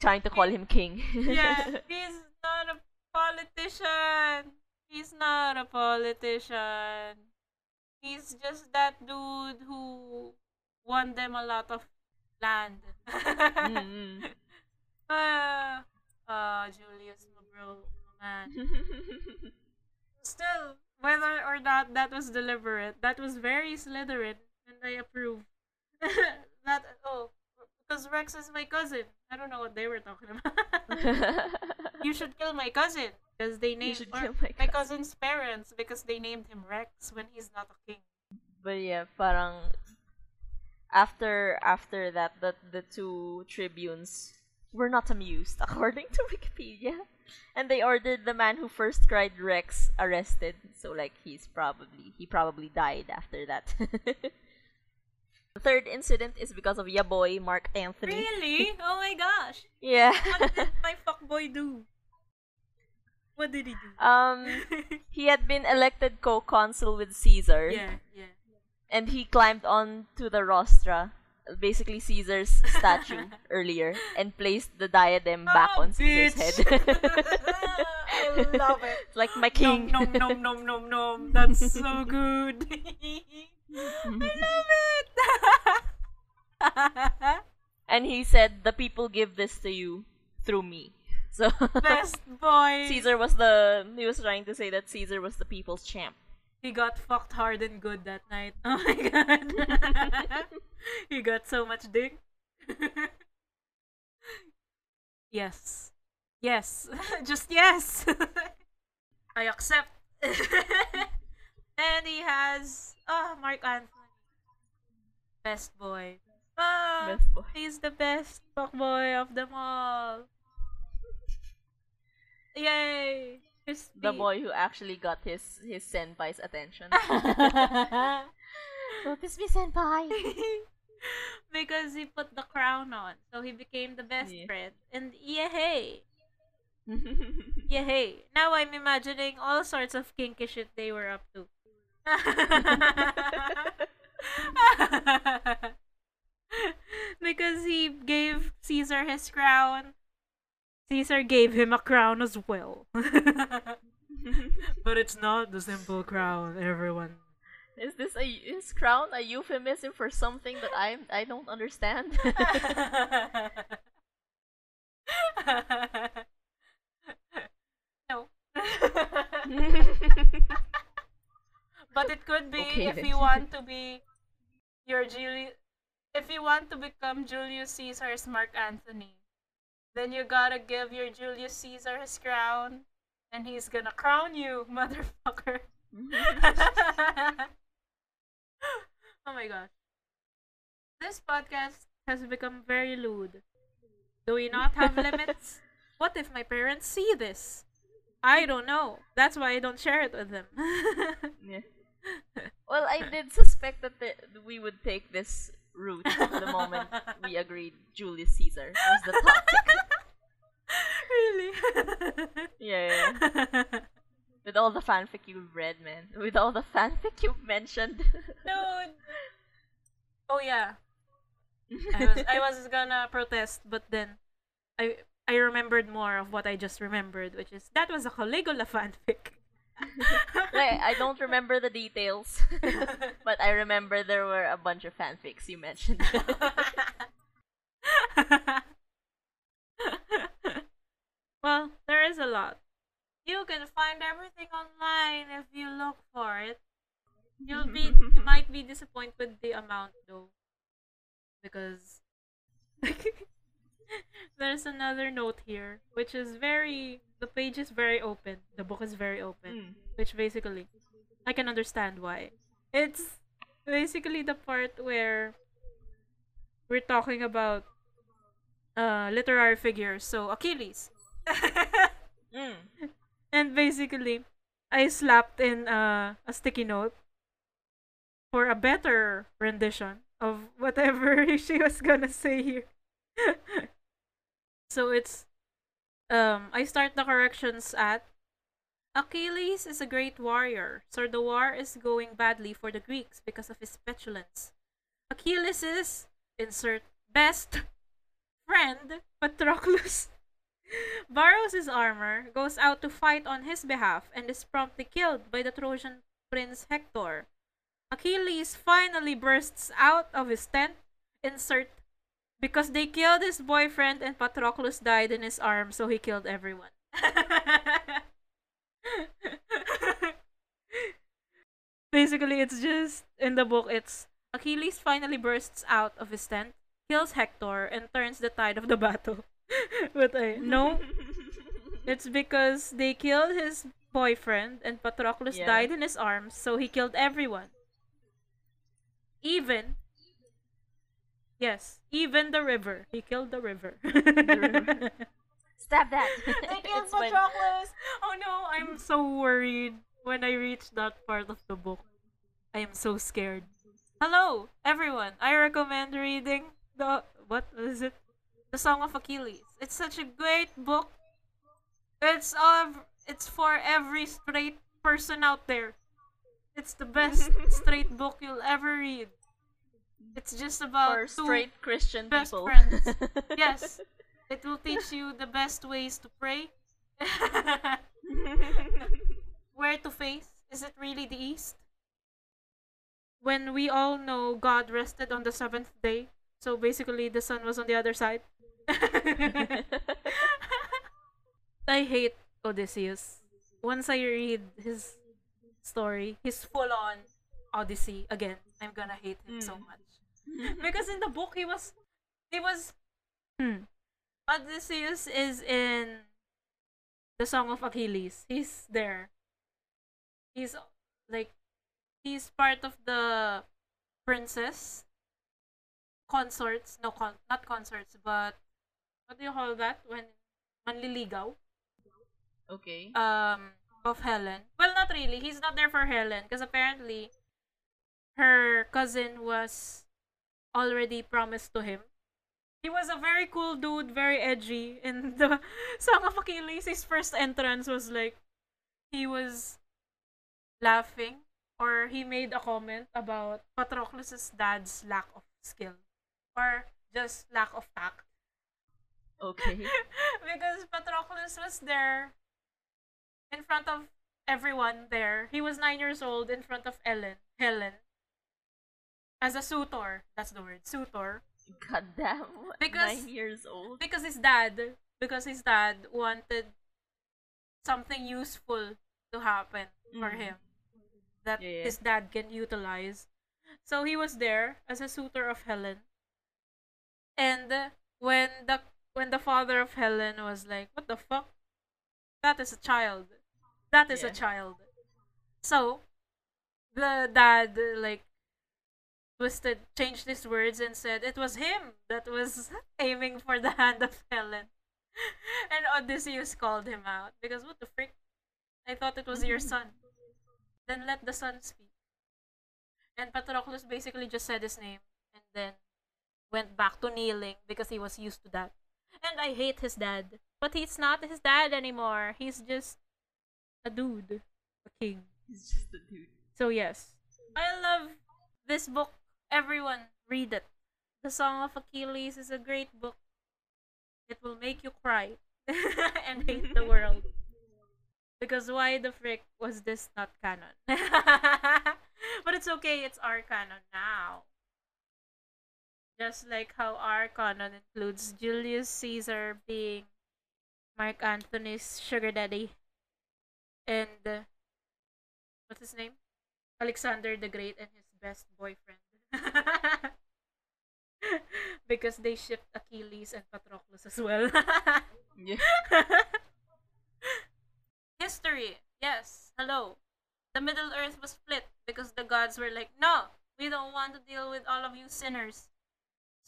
trying to call him king. yeah, he's not a politician. He's not a politician. He's just that dude who won them a lot of land. Mm-mm. Ah, ah, Julius, my bro, my man. Still, whether or not that was deliberate, that was very Slytherin, and I approve. that oh, because Rex is my cousin. I don't know what they were talking about. you should kill my cousin because they named my my cousin's parents because they named him Rex when he's not a king. but yeah, parang after after that, the the two tribunes were not amused, according to Wikipedia, and they ordered the man who first cried Rex arrested. So like he's probably he probably died after that. the third incident is because of ya boy Mark Antony. Really? Oh my gosh! Yeah. What did my fuckboy do? What did he do? um, he had been elected co-consul with Caesar. yeah, yeah. and he climbed onto the rostra, basically Caesar's statue earlier, and placed the diadem ah, back Oh, on Caesar's head. I love it. Like my king. Nom nom nom nom nom nom. That's so good. I love it. and he said, "The people give this to you through me." So Best boy. Caesar was the. He was trying to say that Caesar was the people's champ. He got fucked hard and good that night. Oh my god. he got so much dick. yes. Yes. Just yes. I accept. and he has oh Mark Antony. Best boy. Ah, Best boy. He's the best fuckboy of them all. Yay! The boy who actually got his his senpai's attention. Notice me, senpai. because he put the crown on, so he became the best Yeah. friend. And yay! Yay! Now I'm imagining all sorts of kinky shit they were up to. because he gave Caesar his crown, Caesar gave him a crown as well. but it's not the simple crown, everyone. Is this a is crown a euphemism for something that I I don't understand? no. but it could be Okay, if then. you want to be your Julius if you want to become Julius Caesar's Mark Antony, then you gotta give your Julius Caesar his crown and he's gonna crown you, motherfucker. oh my gosh. This podcast has become very lewd. Do we not have limits? What if my parents see this? I don't know. That's why I don't share it with them. Yeah. Well, I did suspect that the, we would take this route the moment we agreed Julius Caesar was the topic. Really? Yeah, yeah. With all the fanfic you've read, man. With all the fanfic you've mentioned. Dude. Oh yeah. I was I was gonna protest, but then I I remembered more of what I just remembered, which is that was a Caligula fanfic. like, I don't remember the details, but I remember there were a bunch of fanfics you mentioned. Well, there is a lot. You can find everything online if you look for it. You'll be you might be disappointed with the amount though. Because there's another note here which is very the page is very open. The book is very open. Mm. Which basically I can understand why. It's basically the part where we're talking about uh literary figures. So Achilles. Mm. and basically I slapped in uh, a sticky note for a better rendition of whatever she was gonna say here. so it's um I start the corrections at Achilles is a great warrior, so the war is going badly for the Greeks because of his petulance. Achilles is insert best friend Patroclus borrows his armor, goes out to fight on his behalf, and is promptly killed by the Trojan prince Hector. Achilles finally bursts out of his tent, insert because they killed his boyfriend and Patroclus died in his arms, so he killed everyone. Basically, it's just in the book, it's Achilles finally bursts out of his tent, kills Hector, and turns the tide of the battle. but I no, it's because they killed his boyfriend and Patroclus Yeah. died in his arms, so he killed everyone. Even Yes, even the river. He killed the river. river. Stab that. They killed It's when- Patroclus. Oh no, I'm so worried when I reach that part of the book. I am so scared. Hello, everyone. I recommend reading the what is it? The Song of Achilles. It's such a great book. It's of it's for every straight person out there. It's the best straight book you'll ever read. It's just about For two straight Christian best people. friends. Yes. It will teach you the best ways to pray. Where to face? Is it really the east? When we all know God rested on the seventh day, so basically the sun was on the other side. I hate Odysseus. Once I read his story, his full on Odyssey again, I'm gonna hate him so Mm. much. because in the book he was he was hmm, Odysseus is in the Song of Achilles. He's there. He's like he's part of the princess consorts. No, con- not consorts, but what do you call that when manliligaw okay. um of Helen. Well, not really. He's not there for Helen because apparently her cousin was already promised to him. He was a very cool dude, very edgy. In the Song of Achilles, his first entrance was like he was laughing or he made a comment about Patroclus's dad's lack of skill or just lack of tact. Okay. because Patroclus was there in front of everyone there. He was nine years old in front of Ellen, Helen, as a suitor. That's the word, suitor. God damn. Because- Nine years old. Because his dad, because his dad wanted something useful to happen for Mm. him that Yeah, yeah. his dad can utilize. So he was there as a suitor of Helen. And when the when the father of Helen was like, "What the fuck? That is a child. That is a child." So the dad like twisted changed his words and said it was him that was aiming for the hand of Helen. and Odysseus called him out because what the freak? I thought it was your son. Then let the son speak. And Patroclus basically just said his name and then went back to kneeling because he was used to that. And I hate his dad. But he's not his dad anymore. He's just a dude. A king. He's just a dude. So yes. I love this book. Everyone read it. The Song of Achilles is a great book. It will make you cry and hate the world. Because why the frick was this not canon? but it's okay, it's our canon now. Just like how our canon includes Julius Caesar being Mark Antony's sugar daddy and uh, what's his name? Alexander the Great and his best boyfriend. because they shipped Achilles and Patroclus as well. Yeah. History. Yes. Hello. The Middle Earth was split because the gods were like, no, we don't want to deal with all of you sinners.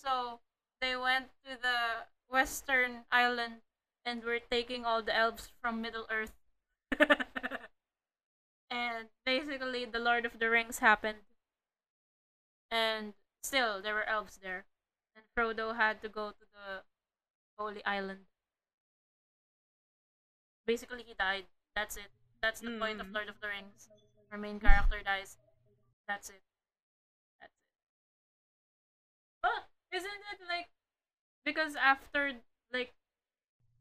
So they went to the western island and were taking all the elves from Middle Earth. and basically, the Lord of the Rings happened. And still, there were elves there. And Frodo had to go to the Holy Island. Basically, he died. That's it. That's the point of Mm. Lord of the Rings. Our main character dies. That's it. Isn't it like because after like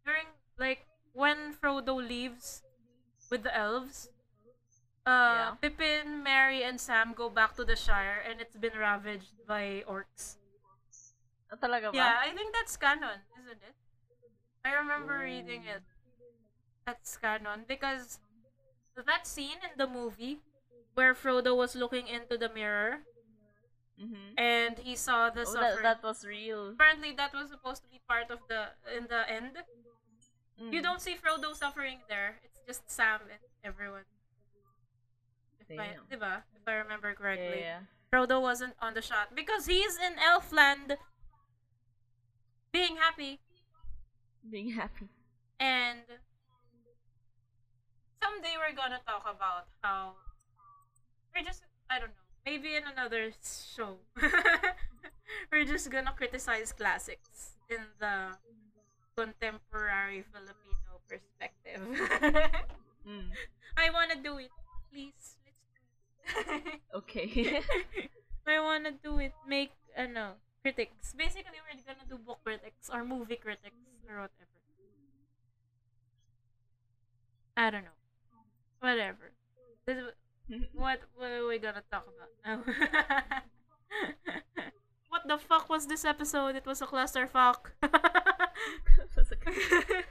during like when Frodo leaves with the elves, uh, Yeah. Pippin, Merry, and Sam go back to the Shire, and it's been ravaged by orcs. Ah, Talaga ba? Yeah, I think that's canon, isn't it? I remember reading it. That's canon because that scene in the movie where Frodo was looking into the mirror Mm-hmm. and he saw the Oh, suffering. that, that was real. Apparently, that was supposed to be part of the in the end. You Mm. don't see Frodo suffering there. It's just Sam and everyone. If I, diba? If I remember Yeah, correctly. yeah. Frodo wasn't on the shot because he's in Elfland being happy Being happy. and someday we're gonna talk about how we're just I don't know maybe in another show we're just gonna criticize classics in the contemporary Filipino perspective. Mm. I wanna do it, please. Let's do it. Okay. I wanna do it. Make ano critics. Basically, we're gonna do book critics or movie critics or whatever. I don't know. Whatever. This- What what are we gonna talk about now? what the fuck was this episode? It was a clusterfuck.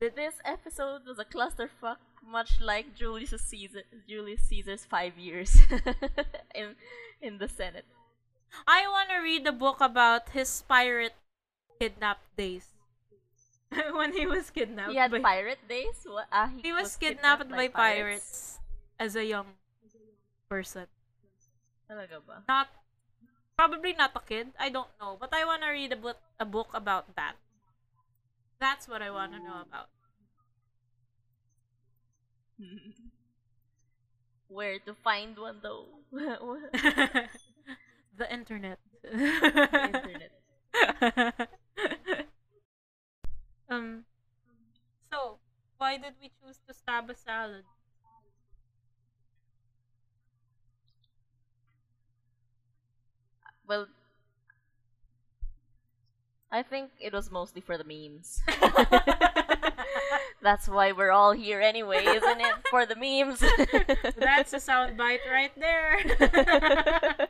this episode was a clusterfuck, much like Julius Caesar, Julius Caesar's five years in in the Senate. I wanna read the book about his pirate kidnap days. when he was kidnapped. He had by- pirate days. What? Ah, He was, kidnapped, by pirates as a young person. Talaga ba? Not probably not a kid. I don't know, but I want to read a book a book about that. That's what I want to know about. Where to find one though? the internet. the internet. um. So, why did we choose to stab a salad? Well, I think it was mostly for the memes. that's why we're all here anyway, isn't it? For the memes. That's a soundbite right there.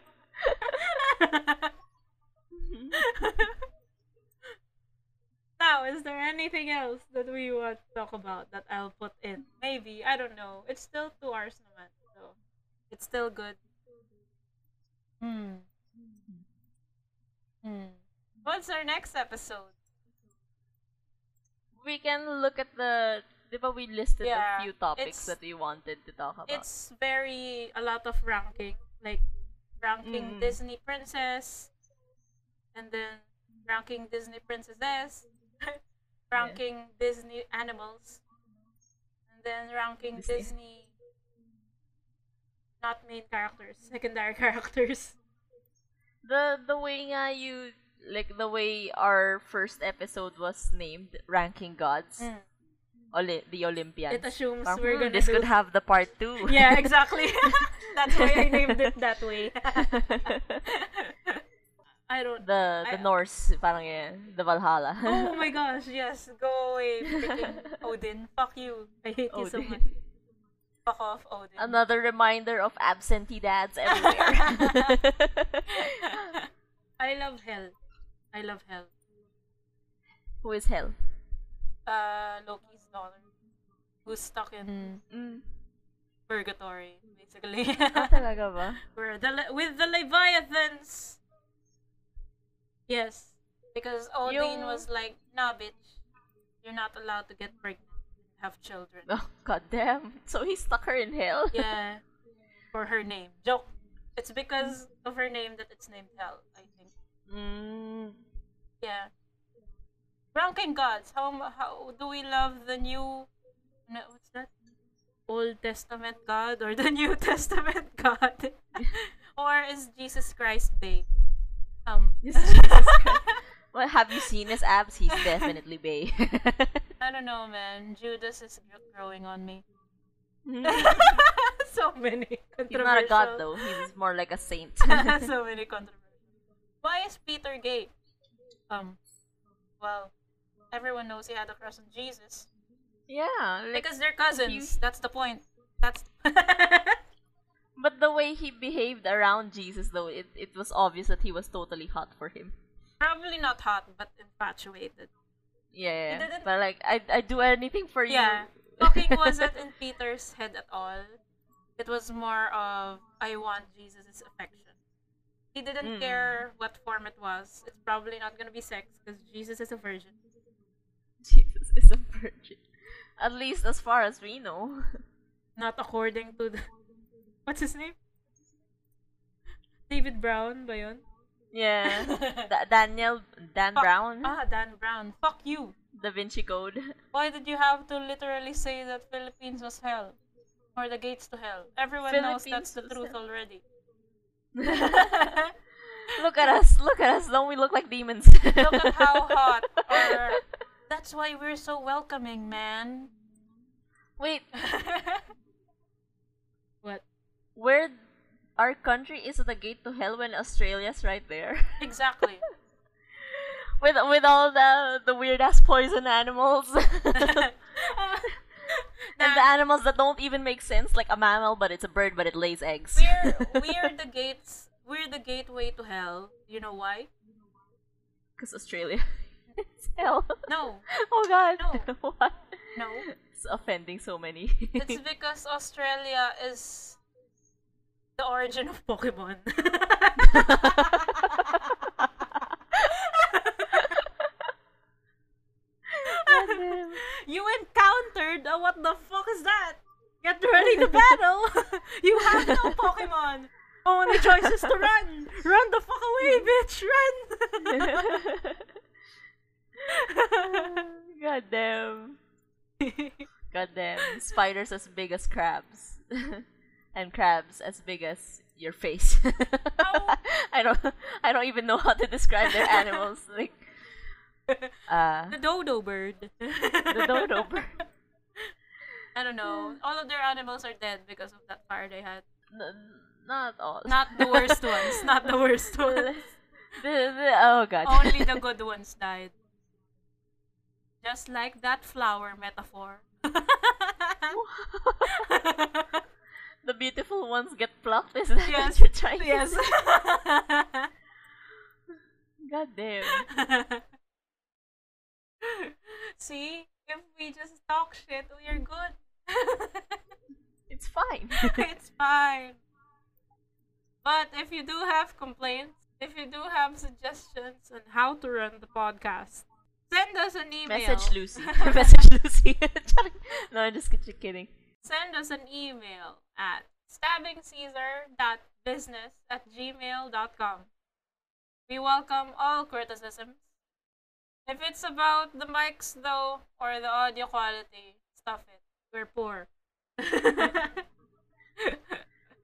now, is there anything else that we want to talk about that I'll put in? Maybe. I don't know. It's still two hours naman. So, it's still good. Hmm. Hmm. What's our next episode? we can look at the di ba we listed Yeah, a few topics that we wanted to talk about. It's very a lot of ranking, like ranking Mm. Disney princess, and then ranking Disney princesses, ranking Disney animals, and then ranking Disney. Disney, not main characters, secondary characters. The the way nga you like the way our first episode was named ranking gods Oli- the olympians It assumes Parang, we're hmm, gonna this do. could have the part two yeah, exactly. That's why I named it that way. I don't. the the I- norse parang yan, the valhalla Oh my gosh, yes. Go away, freaking Odin. Fuck you. I hate you so much. Fuck off, another reminder of absentee dads everywhere I love Hel. I love Hel. who is Hel Uh, Loki's daughter. Who's stuck in mm. purgatory, basically. ah, talaga ba Where the Le- with the Leviathans. Yes, because Odin Yung- was like, "Nah, bitch, you're not allowed to get pregnant, and have children." oh god damn so he stuck her in hell yeah, for her name. Joke. It's because of her name that it's named Hell. I think. mm. Yeah. Ranking gods. How how do we love the new? No, what's that? Old Testament God or the New Testament God? or is Jesus Christ babe? Um. Is Jesus Christ- well have you seen his abs he's definitely bay I don't know, man. Judas is gr- growing on me. so many He's not a god though he's more like a saint so many controversial. Why is Peter gay? Um, well, everyone knows he had a crush on Jesus yeah like because they're cousins. you- That's the point. That's But the way he behaved around Jesus, though, it, it was obvious that he was totally hot for him. Probably not hot, but infatuated. Yeah, didn't- but like I I do anything for Yeah, you. fucking wasn't in Peter's head at all. It was more of I want Jesus' affection. He didn't Mm. care what form it was. It's probably not gonna be sex because Jesus is a virgin. Jesus is a virgin, at least as far as we know. Not according to the what's his name? David Brown ba yun? Yeah, Da- Daniel Dan Fuck- Brown, Ah, Dan Brown. Fuck you. Da Vinci Code. Why did you have to literally say that Philippines was hell? Or the gates to hell? Everyone knows that's Philippines the was truth hell. already. look at us! Look at us! Don't we look like demons? Look at how hot. Or that's why we're so welcoming, man. Wait, what? where our country is the gate to hell when Australia's right there? Exactly. with with all the the weird ass poison animals and the animals that don't even make sense like a mammal but it's a bird but it lays eggs we're we're the gates. We're the gateway to hell. You know why? because australia it's hell No, oh god No. what no. it's offending so many It's because Australia is the origin of Pokemon. You encountered a what the fuck is that? Get ready to battle. you have no Pokemon. Only choice is to run. Run the fuck away, bitch. Run. god damn god damn spiders as big as crabs and crabs as big as your face Ow. i don't i don't even know how to describe their animals like uh the dodo bird. the dodo bird I don't know. All of their animals are dead because of that fire they had. N- not all Not the worst ones. Not the worst ones. The- the- oh god Only the good ones died. Just like that flower metaphor. The beautiful ones get plucked. Is that Yes. what you're trying yes. to say? God damn. See, if we just talk shit, we are good. It's fine. it's fine. But if you do have complaints, if you do have suggestions on how to run the podcast, send us an email. Message Lucy. Message Lucy. no, I'm just kidding. Send us an email at stabbingcaesar.business at gmail.com. We welcome all criticisms. If it's about the mics, though, or the audio quality, stuff it. We're poor.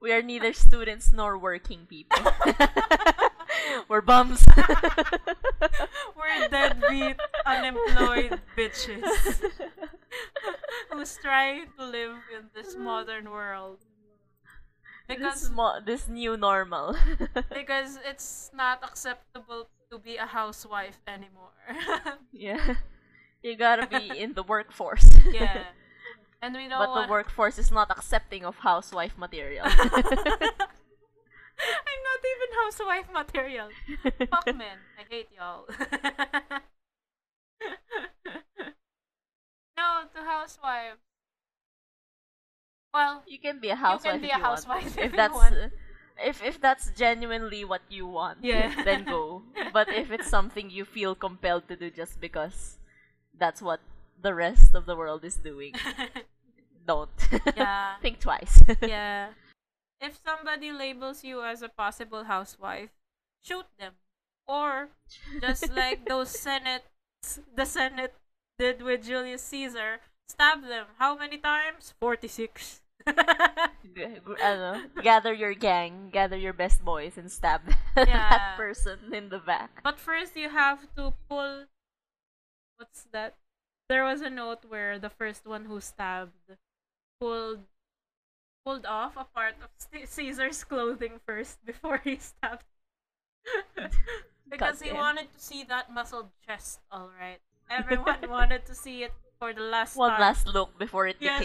We are neither students nor working people. We're bums. We're deadbeat, unemployed bitches who's trying to live in this modern world. this, Because mo- this new normal. because it's not acceptable to be a housewife anymore. yeah. You gotta be in the workforce. yeah. And we don't But the workforce is not accepting of housewife material. I'm not even housewife material. Fuck men. I hate y'all. To housewife. Well, You can be a housewife be if a housewife if If that's uh, if if that's genuinely what you want, Yeah. then go. But if it's something you feel compelled to do just because that's what the rest of the world is doing, don't. Yeah. Think twice. yeah. If somebody labels you as a possible housewife, shoot them. Or just like those Senate, the Senate did with Julius Caesar, stab them. How many times? 46. Ano, gather your gang, gather your best boys, and stab Yeah. that person in the back. but first, you have to pull. What's that? There was a note where the first one who stabbed pulled pulled off a part of Caesar's clothing first before he stabbed. because he wanted to see that muscled chest, all right. Everyone wanted to see it for the last One time. last look before it Yes.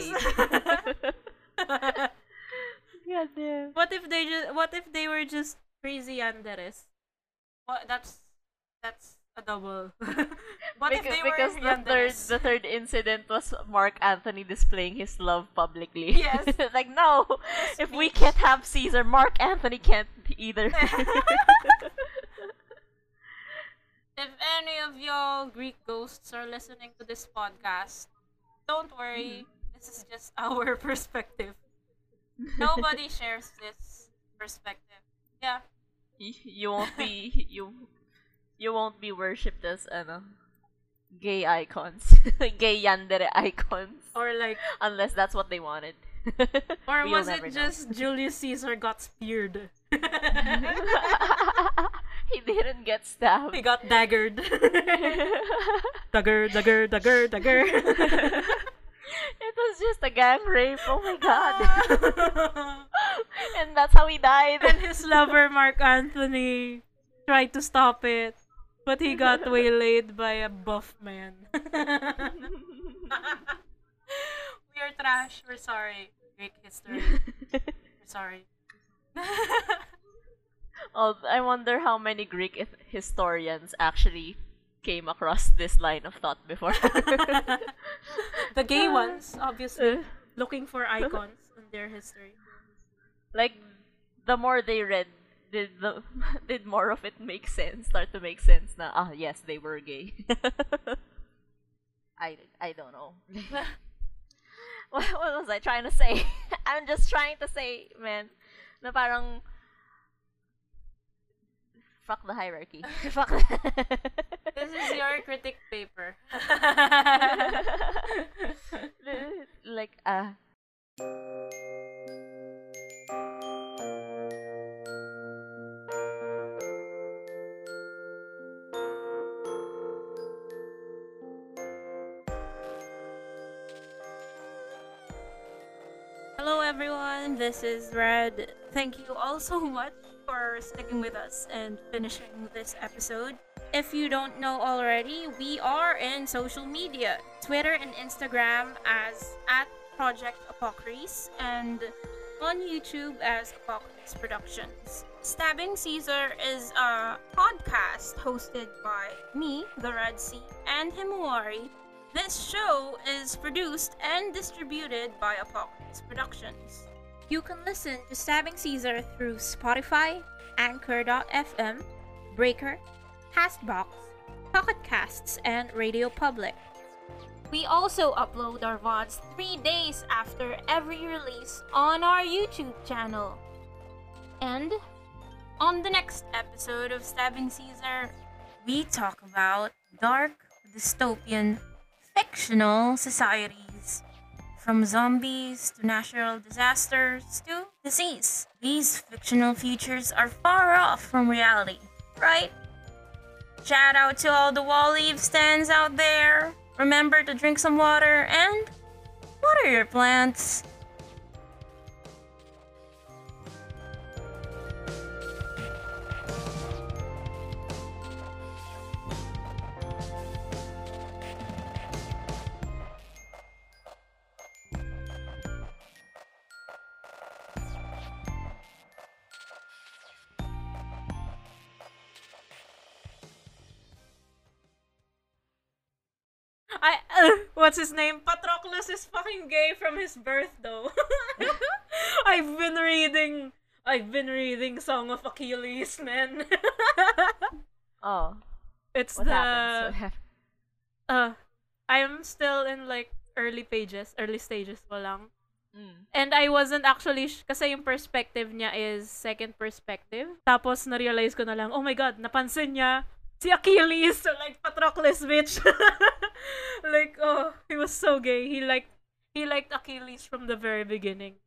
God damn. what if they just? What if they were just crazy yanderes? What? That's that's a double. what if Because, they were because the third the third incident was Mark Antony displaying his love publicly. Yes. like no, if we can't have Caesar, Mark Antony can't either. If any of y'all Greek ghosts are listening to this podcast, don't worry. Mm-hmm. This is just our perspective. Nobody shares this perspective. Yeah. You won't be you you won't be worshipped as ano gay icons, gay yandere icons, Or like, unless that's what they wanted. or was it know. just Julius Caesar got speared? He didn't get stabbed. he got daggered. dagger, dagger, dagger, dagger. It was just a gang rape. Oh my god. and that's how he died. and his lover Mark Antony tried to stop it, but he got waylaid by a buff man. we are trash. We're sorry. Greek history. We're sorry. Oh, I wonder how many Greek historians actually came across this line of thought before. the gay ones, obviously, Uh, looking for icons in their history. like the more they read, did the did more of it make sense? Start to make sense na ah yes they were gay. I I don't know. what, what was I trying to say? I'm just trying to say, man, na parang fuck the hierarchy. fuck. This is your critic paper. like uh Hello everyone, this is Red. Thank you all so much for sticking with us and finishing this episode. If you don't know already, we are in social media Twitter and Instagram as at Project Apokries and on YouTube as Apokries Productions. Stabbing Caesar is a podcast hosted by me, the Red Sea, and Himawari. This show is produced and distributed by Apokries Productions. You can listen to Stabbing Caesar through Spotify, Anchor.fm, Breaker, Castbox, Pocket Casts, and Radio Public. We also upload our VODs three days after every release on our YouTube channel. And on the next episode of Stabbing Caesar, we talk about dark, dystopian, fictional societies. From zombies to natural disasters to disease. These fictional futures are far off from reality, right? Shout out to all the wall leaf stands out there. Remember to drink some water and water your plants. I uh, what's his name? Patroclus is fucking gay from his birth though. I've been reading I've been reading Song of Achilles, man. Oh, it's what the happens? What happens? uh I'm still in like early pages, early stages pa lang. Mm. And I wasn't actually, sh- kasi yung perspective niya is second perspective. Tapos na-realize ko na lang, oh my god, napansin niya si Achilles. So like, Patroclus, bitch. like, oh, he was so gay. He liked, he liked Achilles from the very beginning.